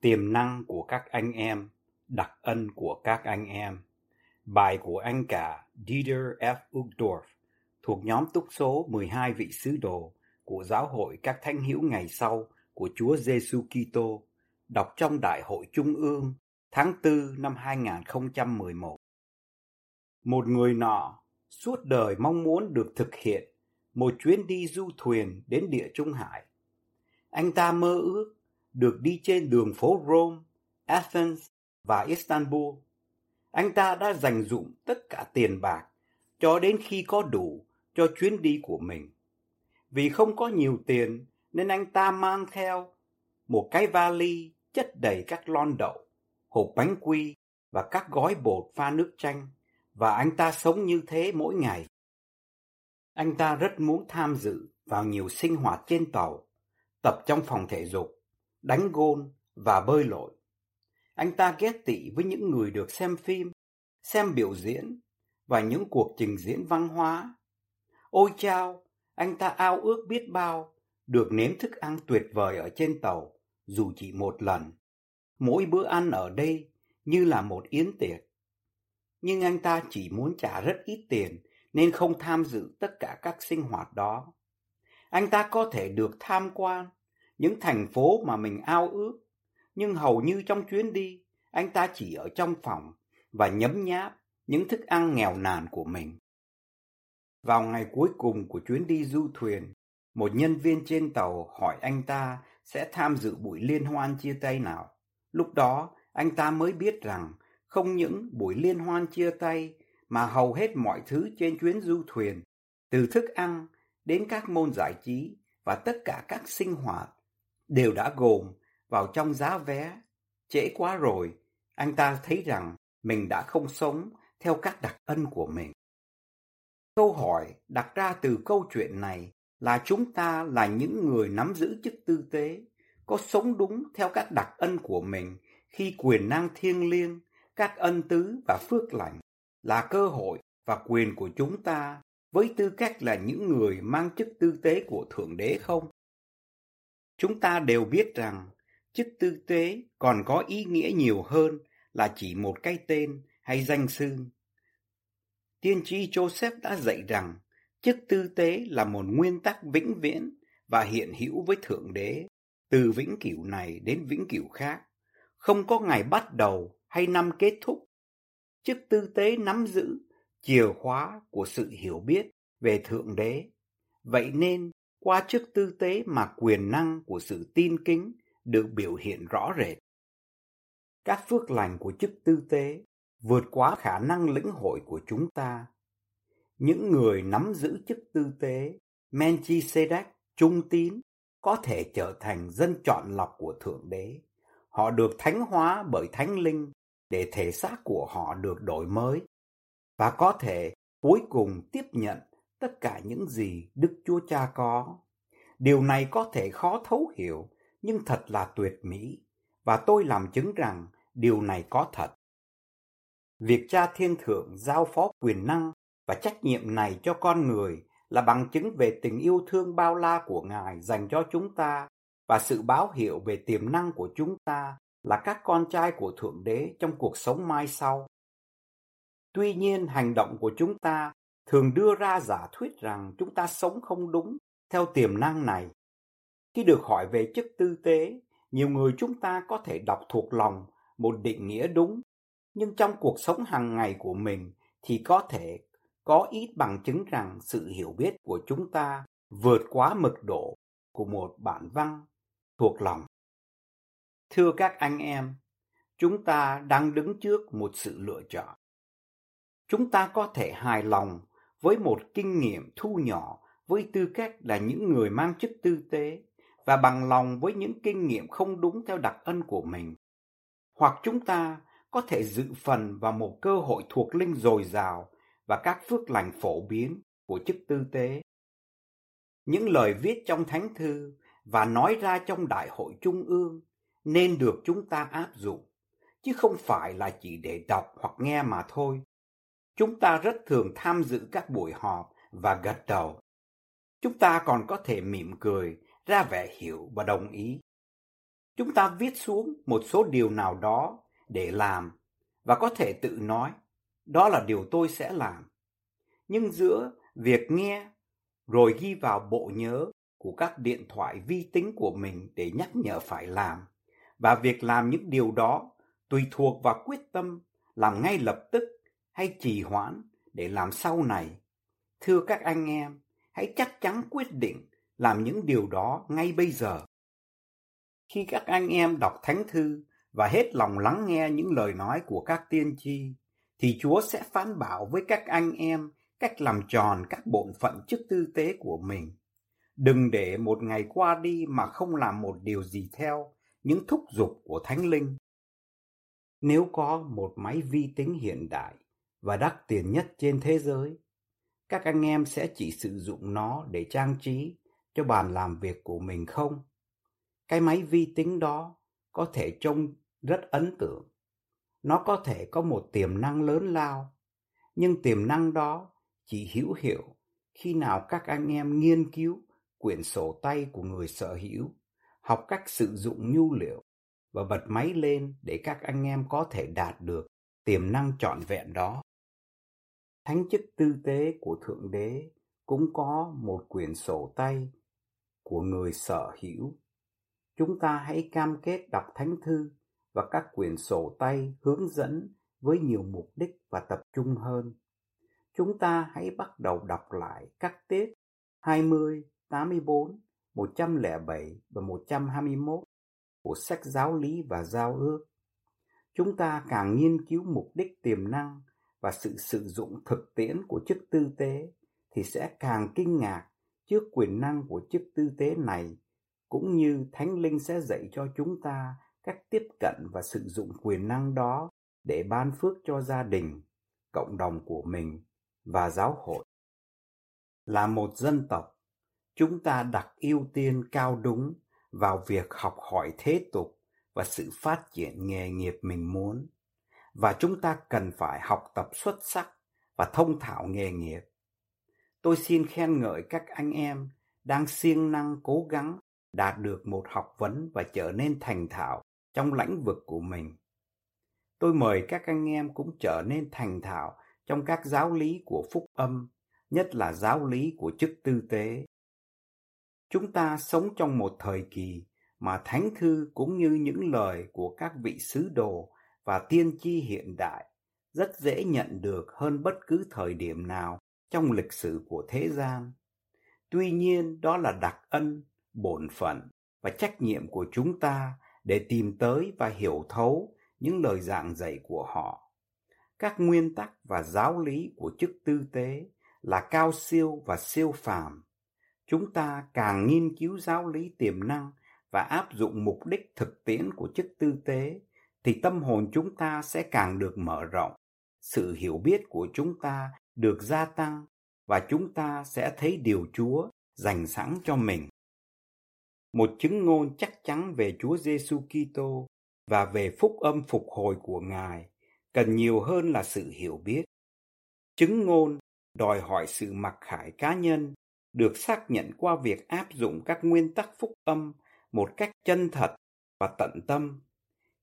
Tiềm năng của các anh em, đặc ân của các anh em. Bài của anh cả Dieter F. Uchtdorf thuộc nhóm túc số 12 vị sứ đồ của giáo hội các thánh hữu ngày sau của Chúa Giêsu Kitô, đọc trong Đại hội Trung ương tháng 4 năm 2011. Một người nọ suốt đời mong muốn được thực hiện một chuyến đi du thuyền đến địa Trung Hải. Anh ta mơ ước được đi trên đường phố Rome, Athens và Istanbul. Anh ta đã dành dụm tất cả tiền bạc cho đến khi có đủ cho chuyến đi của mình. Vì không có nhiều tiền nên anh ta mang theo một cái vali chất đầy các lon đậu, hộp bánh quy và các gói bột pha nước chanh và anh ta sống như thế mỗi ngày. Anh ta rất muốn tham dự vào nhiều sinh hoạt trên tàu, tập trong phòng thể dục đánh gôn và bơi lội. Anh ta ghét tị với những người được xem phim, xem biểu diễn và những cuộc trình diễn văn hóa. Ôi chao, anh ta ao ước biết bao được nếm thức ăn tuyệt vời ở trên tàu, dù chỉ một lần. Mỗi bữa ăn ở đây như là một yến tiệc. Nhưng anh ta chỉ muốn trả rất ít tiền nên không tham dự tất cả các sinh hoạt đó. Anh ta có thể được tham quan, những thành phố mà mình ao ước. Nhưng hầu như trong chuyến đi, anh ta chỉ ở trong phòng và nhấm nháp những thức ăn nghèo nàn của mình. Vào ngày cuối cùng của chuyến đi du thuyền, một nhân viên trên tàu hỏi anh ta sẽ tham dự buổi liên hoan chia tay nào. Lúc đó, anh ta mới biết rằng không những buổi liên hoan chia tay mà hầu hết mọi thứ trên chuyến du thuyền, từ thức ăn đến các môn giải trí và tất cả các sinh hoạt đều đã gồm vào trong giá vé. Trễ quá rồi, anh ta thấy rằng mình đã không sống theo các đặc ân của mình. Câu hỏi đặt ra từ câu chuyện này là chúng ta là những người nắm giữ chức tư tế, có sống đúng theo các đặc ân của mình khi quyền năng thiêng liêng, các ân tứ và phước lành là cơ hội và quyền của chúng ta với tư cách là những người mang chức tư tế của Thượng Đế không? Chúng ta đều biết rằng chức tư tế còn có ý nghĩa nhiều hơn là chỉ một cái tên hay danh xưng. Tiên tri Joseph đã dạy rằng chức tư tế là một nguyên tắc vĩnh viễn và hiện hữu với Thượng Đế, từ vĩnh cửu này đến vĩnh cửu khác, không có ngày bắt đầu hay năm kết thúc. Chức tư tế nắm giữ chìa khóa của sự hiểu biết về Thượng Đế. Vậy nên, qua chức tư tế mà quyền năng của sự tin kính được biểu hiện rõ rệt. Các phước lành của chức tư tế vượt quá khả năng lĩnh hội của chúng ta. Những người nắm giữ chức tư tế, Melchizedek, trung tín, có thể trở thành dân chọn lọc của Thượng Đế. Họ được thánh hóa bởi thánh linh để thể xác của họ được đổi mới và có thể cuối cùng tiếp nhận tất cả những gì Đức Chúa Cha có. Điều này có thể khó thấu hiểu, nhưng thật là tuyệt mỹ, và tôi làm chứng rằng điều này có thật. Việc Cha Thiên Thượng giao phó quyền năng và trách nhiệm này cho con người là bằng chứng về tình yêu thương bao la của Ngài dành cho chúng ta và sự báo hiệu về tiềm năng của chúng ta là các con trai của Thượng Đế trong cuộc sống mai sau. Tuy nhiên, hành động của chúng ta thường đưa ra giả thuyết rằng chúng ta sống không đúng theo tiềm năng này. Khi được hỏi về chức tư tế, nhiều người chúng ta có thể đọc thuộc lòng một định nghĩa đúng, nhưng trong cuộc sống hàng ngày của mình thì có thể có ít bằng chứng rằng sự hiểu biết của chúng ta vượt quá mực độ của một bản văn thuộc lòng. Thưa các anh em, chúng ta đang đứng trước một sự lựa chọn. Chúng ta có thể hài lòng với một kinh nghiệm thu nhỏ với tư cách là những người mang chức tư tế và bằng lòng với những kinh nghiệm không đúng theo đặc ân của mình. Hoặc chúng ta có thể dự phần vào một cơ hội thuộc linh dồi dào và các phước lành phổ biến của chức tư tế. Những lời viết trong thánh thư và nói ra trong đại hội trung ương nên được chúng ta áp dụng, chứ không phải là chỉ để đọc hoặc nghe mà thôi. Chúng ta rất thường tham dự các buổi họp và gật đầu. Chúng ta còn có thể mỉm cười, ra vẻ hiểu và đồng ý. Chúng ta viết xuống một số điều nào đó để làm và có thể tự nói, đó là điều tôi sẽ làm. Nhưng giữa việc nghe rồi ghi vào bộ nhớ của các điện thoại vi tính của mình để nhắc nhở phải làm và việc làm những điều đó tùy thuộc vào quyết tâm làm ngay lập tức hay trì hoãn để làm sau này. Thưa các anh em, hãy chắc chắn quyết định làm những điều đó ngay bây giờ. Khi các anh em đọc thánh thư và hết lòng lắng nghe những lời nói của các tiên tri, thì Chúa sẽ phán bảo với các anh em cách làm tròn các bổn phận chức tư tế của mình. Đừng để một ngày qua đi mà không làm một điều gì theo những thúc giục của Thánh Linh. Nếu có một máy vi tính hiện đại và đắt tiền nhất trên thế giới, các anh em sẽ chỉ sử dụng nó để trang trí cho bàn làm việc của mình không? Cái máy vi tính đó có thể trông rất ấn tượng. Nó có thể có một tiềm năng lớn lao, nhưng tiềm năng đó chỉ hữu hiệu khi nào các anh em nghiên cứu quyển sổ tay của người sở hữu, học cách sử dụng nhu liệu và bật máy lên để các anh em có thể đạt được tiềm năng trọn vẹn đó. Thánh chức tư tế của Thượng Đế cũng có một quyển sổ tay của người sở hữu. Chúng ta hãy cam kết đọc thánh thư và các quyển sổ tay hướng dẫn với nhiều mục đích và tập trung hơn. Chúng ta hãy bắt đầu đọc lại các tiết 20, 84, 107 và 121 của sách giáo lý và giao ước. Chúng ta càng nghiên cứu mục đích tiềm năng và sự sử dụng thực tiễn của chức tư tế thì sẽ càng kinh ngạc trước quyền năng của chức tư tế này, cũng như thánh linh sẽ dạy cho chúng ta cách tiếp cận và sử dụng quyền năng đó để ban phước cho gia đình, cộng đồng của mình và giáo hội. Là một dân tộc, chúng ta đặt ưu tiên cao đúng vào việc học hỏi thế tục và sự phát triển nghề nghiệp mình muốn và chúng ta cần phải học tập xuất sắc và thông thạo nghề nghiệp. Tôi xin khen ngợi các anh em đang siêng năng cố gắng đạt được một học vấn và trở nên thành thạo trong lĩnh vực của mình. Tôi mời các anh em cũng trở nên thành thạo trong các giáo lý của phúc âm, nhất là giáo lý của chức tư tế. Chúng ta sống trong một thời kỳ mà thánh thư cũng như những lời của các vị sứ đồ và tiên tri hiện đại rất dễ nhận được hơn bất cứ thời điểm nào trong lịch sử của thế gian. Tuy nhiên, đó là đặc ân, bổn phận và trách nhiệm của chúng ta để tìm tới và hiểu thấu những lời giảng dạy của họ. Các nguyên tắc và giáo lý của chức tư tế là cao siêu và siêu phàm. Chúng ta càng nghiên cứu giáo lý tiềm năng và áp dụng mục đích thực tiễn của chức tư tế thì tâm hồn chúng ta sẽ càng được mở rộng sự hiểu biết của chúng ta được gia tăng và chúng ta sẽ thấy điều Chúa dành sẵn cho mình. Một chứng ngôn chắc chắn về Chúa Giêsu Kitô và về phúc âm phục hồi của Ngài cần nhiều hơn là sự hiểu biết. Chứng ngôn đòi hỏi sự mặc khải cá nhân được xác nhận qua việc áp dụng các nguyên tắc phúc âm một cách chân thật và tận tâm.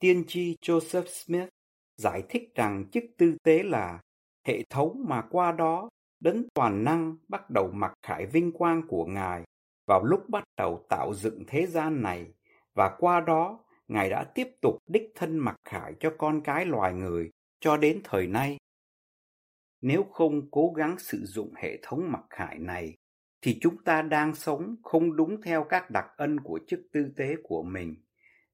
Tiên tri Joseph Smith giải thích rằng chức tư tế là hệ thống mà qua đó đấng toàn năng bắt đầu mặc khải vinh quang của Ngài vào lúc bắt đầu tạo dựng thế gian này và qua đó Ngài đã tiếp tục đích thân mặc khải cho con cái loài người cho đến thời nay. Nếu không cố gắng sử dụng hệ thống mặc khải này thì chúng ta đang sống không đúng theo các đặc ân của chức tư tế của mình.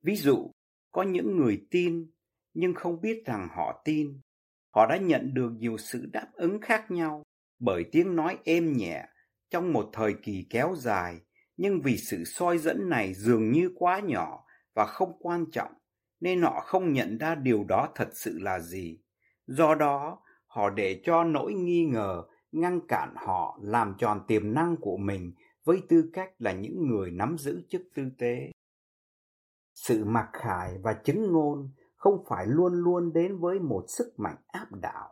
Ví dụ, có những người tin nhưng không biết rằng họ tin. Họ đã nhận được nhiều sự đáp ứng khác nhau bởi tiếng nói êm nhẹ, trong một thời kỳ kéo dài, nhưng vì sự soi dẫn này dường như quá nhỏ và không quan trọng, nên họ không nhận ra điều đó thật sự là gì. Do đó, họ để cho nỗi nghi ngờ ngăn cản họ làm tròn tiềm năng của mình với tư cách là những người nắm giữ chức tư tế. Sự mặc khải và chứng ngôn không phải luôn luôn đến với một sức mạnh áp đảo.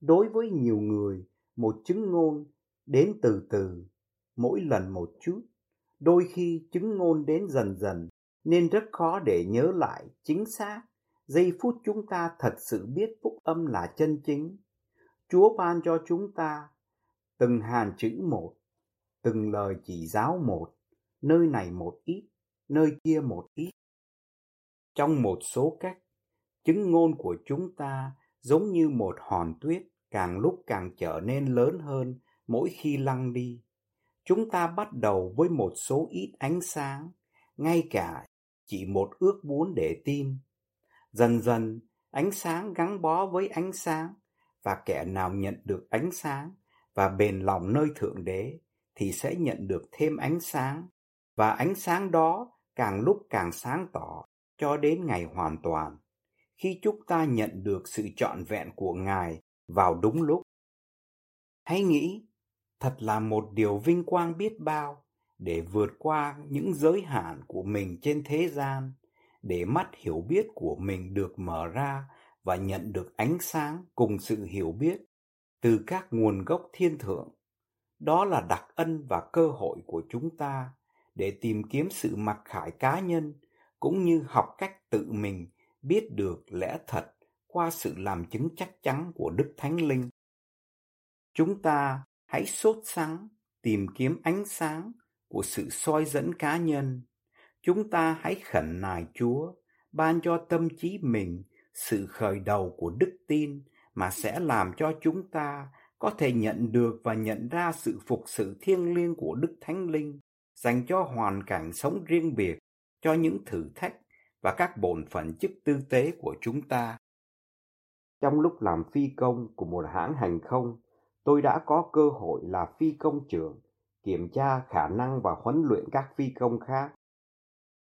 Đối với nhiều người, một chứng ngôn đến từ từ, mỗi lần một chút. Đôi khi chứng ngôn đến dần dần nên rất khó để nhớ lại chính xác giây phút chúng ta thật sự biết phúc âm là chân chính. Chúa ban cho chúng ta từng hàn chữ một, từng lời chỉ giáo một, nơi này một ít, nơi kia một ít. Trong một số cách, chứng ngôn của chúng ta giống như một hòn tuyết càng lúc càng trở nên lớn hơn mỗi khi lăn đi. Chúng ta bắt đầu với một số ít ánh sáng, ngay cả chỉ một ước muốn để tin. Dần dần, ánh sáng gắn bó với ánh sáng, và kẻ nào nhận được ánh sáng và bền lòng nơi Thượng Đế thì sẽ nhận được thêm ánh sáng, và ánh sáng đó càng lúc càng sáng tỏ cho đến ngày hoàn toàn, khi chúng ta nhận được sự trọn vẹn của Ngài vào đúng lúc. Hãy nghĩ, thật là một điều vinh quang biết bao để vượt qua những giới hạn của mình trên thế gian, để mắt hiểu biết của mình được mở ra và nhận được ánh sáng cùng sự hiểu biết từ các nguồn gốc thiên thượng. Đó là đặc ân và cơ hội của chúng ta để tìm kiếm sự mặc khải cá nhân cũng như học cách tự mình biết được lẽ thật qua sự làm chứng chắc chắn của Đức Thánh Linh. Chúng ta hãy sốt sắng tìm kiếm ánh sáng của sự soi dẫn cá nhân. Chúng ta hãy khẩn nài Chúa ban cho tâm trí mình sự khởi đầu của đức tin mà sẽ làm cho chúng ta có thể nhận được và nhận ra sự phục sự thiêng liêng của Đức Thánh Linh dành cho hoàn cảnh sống riêng biệt, cho những thử thách và các bổn phận chức tư tế của chúng ta. Trong lúc làm phi công của một hãng hàng không, tôi đã có cơ hội là phi công trưởng, kiểm tra khả năng và huấn luyện các phi công khác.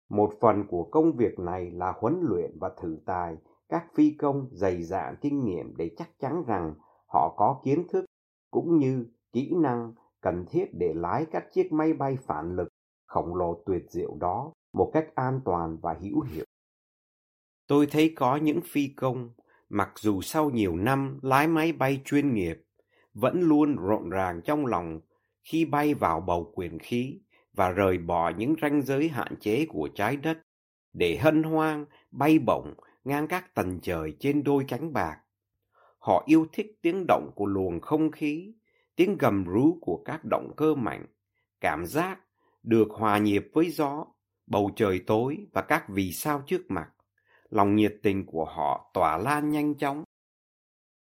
Một phần của công việc này là huấn luyện và thử tài các phi công dày dạn kinh nghiệm để chắc chắn rằng họ có kiến thức cũng như kỹ năng cần thiết để lái các chiếc máy bay phản lực khổng lồ tuyệt diệu đó một cách an toàn và hữu hiệu. Tôi thấy có những phi công, mặc dù sau nhiều năm lái máy bay chuyên nghiệp, vẫn luôn rộn ràng trong lòng khi bay vào bầu quyền khí và rời bỏ những ranh giới hạn chế của trái đất để hân hoan bay bổng ngang các tầng trời trên đôi cánh bạc. Họ yêu thích tiếng động của luồng không khí, tiếng gầm rú của các động cơ mạnh, cảm giác được hòa nhịp với gió, bầu trời tối và các vì sao trước mặt. Lòng nhiệt tình của họ tỏa lan nhanh chóng.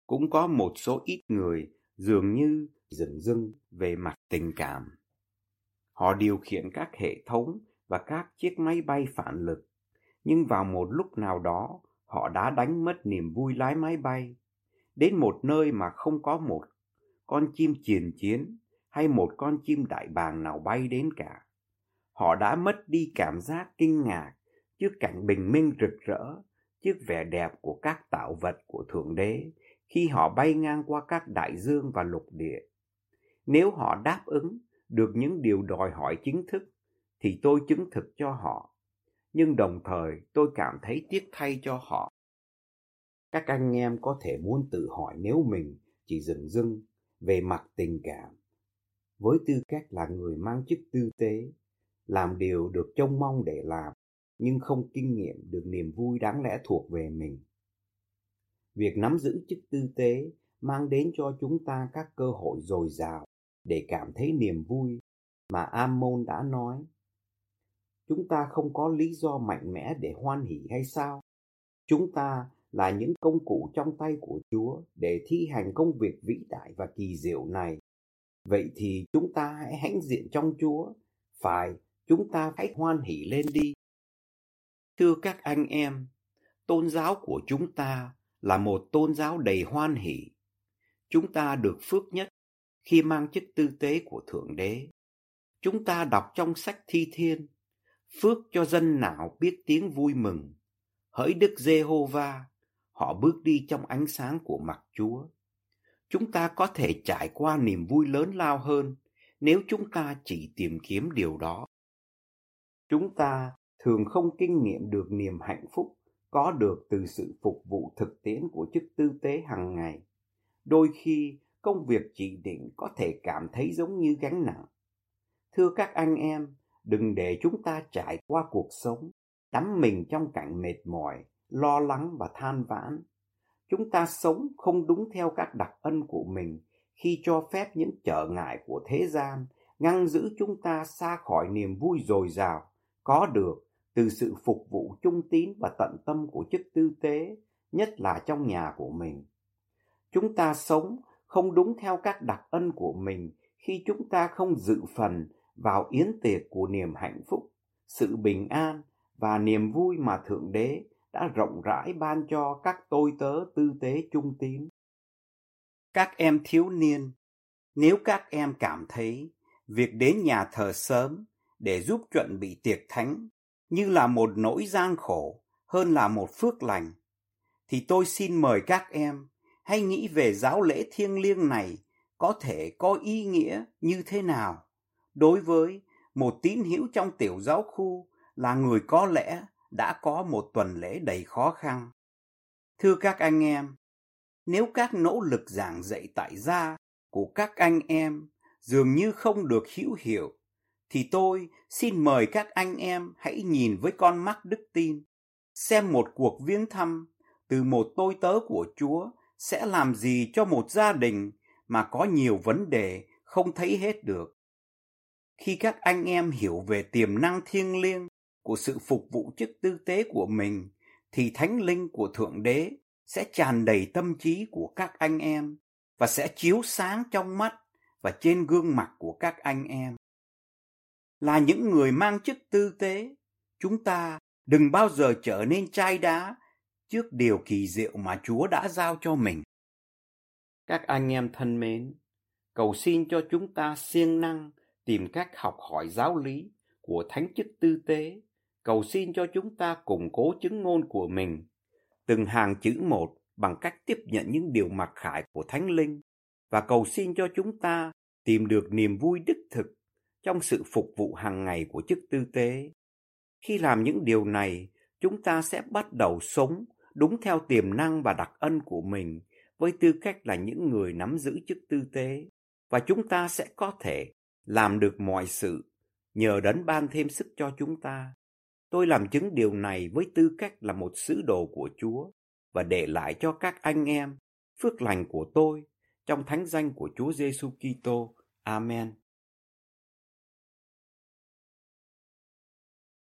Cũng có một số ít người dường như dừng dưng về mặt tình cảm. Họ điều khiển các hệ thống và các chiếc máy bay phản lực nhưng vào một lúc nào đó, họ đã đánh mất niềm vui lái máy bay đến một nơi mà không có một con chim triền chiến hay một con chim đại bàng nào bay đến cả họ đã mất đi cảm giác kinh ngạc trước cảnh bình minh rực rỡ trước vẻ đẹp của các tạo vật của thượng đế khi họ bay ngang qua các đại dương và lục địa nếu họ đáp ứng được những điều đòi hỏi chính thức thì tôi chứng thực cho họ nhưng đồng thời tôi cảm thấy tiếc thay cho họ. Các anh em có thể muốn tự hỏi nếu mình chỉ dừng dưng về mặt tình cảm, với tư cách là người mang chức tư tế, làm điều được trông mong để làm, nhưng không kinh nghiệm được niềm vui đáng lẽ thuộc về mình. Việc nắm giữ chức tư tế mang đến cho chúng ta các cơ hội dồi dào để cảm thấy niềm vui mà Amon đã nói chúng ta không có lý do mạnh mẽ để hoan hỉ hay sao? Chúng ta là những công cụ trong tay của Chúa để thi hành công việc vĩ đại và kỳ diệu này. Vậy thì chúng ta hãy hãnh diện trong Chúa. Phải, chúng ta hãy hoan hỉ lên đi. Thưa các anh em, tôn giáo của chúng ta là một tôn giáo đầy hoan hỉ. Chúng ta được phước nhất khi mang chức tư tế của Thượng Đế. Chúng ta đọc trong sách Thi Thiên, phước cho dân nào biết tiếng vui mừng. Hỡi Đức Giê-hô-va, họ bước đi trong ánh sáng của mặt Chúa. Chúng ta có thể trải qua niềm vui lớn lao hơn nếu chúng ta chỉ tìm kiếm điều đó. Chúng ta thường không kinh nghiệm được niềm hạnh phúc có được từ sự phục vụ thực tiễn của chức tư tế hàng ngày. Đôi khi, công việc chỉ định có thể cảm thấy giống như gánh nặng. Thưa các anh em, đừng để chúng ta trải qua cuộc sống, đắm mình trong cảnh mệt mỏi, lo lắng và than vãn. Chúng ta sống không đúng theo các đặc ân của mình khi cho phép những trở ngại của thế gian ngăn giữ chúng ta xa khỏi niềm vui dồi dào có được từ sự phục vụ trung tín và tận tâm của chức tư tế, nhất là trong nhà của mình. Chúng ta sống không đúng theo các đặc ân của mình khi chúng ta không dự phần vào yến tiệc của niềm hạnh phúc, sự bình an và niềm vui mà Thượng Đế đã rộng rãi ban cho các tôi tớ tư tế trung tín. Các em thiếu niên, nếu các em cảm thấy việc đến nhà thờ sớm để giúp chuẩn bị tiệc thánh như là một nỗi gian khổ hơn là một phước lành, thì tôi xin mời các em hãy nghĩ về giáo lễ thiêng liêng này có thể có ý nghĩa như thế nào đối với một tín hữu trong tiểu giáo khu là người có lẽ đã có một tuần lễ đầy khó khăn. Thưa các anh em, nếu các nỗ lực giảng dạy tại gia của các anh em dường như không được hữu hiệu, thì tôi xin mời các anh em hãy nhìn với con mắt đức tin, xem một cuộc viếng thăm từ một tôi tớ của Chúa sẽ làm gì cho một gia đình mà có nhiều vấn đề không thấy hết được. Khi các anh em hiểu về tiềm năng thiêng liêng của sự phục vụ chức tư tế của mình, thì thánh linh của Thượng Đế sẽ tràn đầy tâm trí của các anh em và sẽ chiếu sáng trong mắt và trên gương mặt của các anh em. Là những người mang chức tư tế, chúng ta đừng bao giờ trở nên chai đá trước điều kỳ diệu mà Chúa đã giao cho mình. Các anh em thân mến, cầu xin cho chúng ta siêng năng tìm cách học hỏi giáo lý của thánh chức tư tế, cầu xin cho chúng ta củng cố chứng ngôn của mình, từng hàng chữ một bằng cách tiếp nhận những điều mặc khải của thánh linh. Và cầu xin cho chúng ta tìm được niềm vui đích thực trong sự phục vụ hàng ngày của chức tư tế. Khi làm những điều này, chúng ta sẽ bắt đầu sống đúng theo tiềm năng và đặc ân của mình với tư cách là những người nắm giữ chức tư tế và chúng ta sẽ có thể làm được mọi sự nhờ đấng ban thêm sức cho chúng ta. Tôi làm chứng điều này với tư cách là một sứ đồ của Chúa và để lại cho các anh em phước lành của tôi trong thánh danh của Chúa Giêsu Kitô. Amen.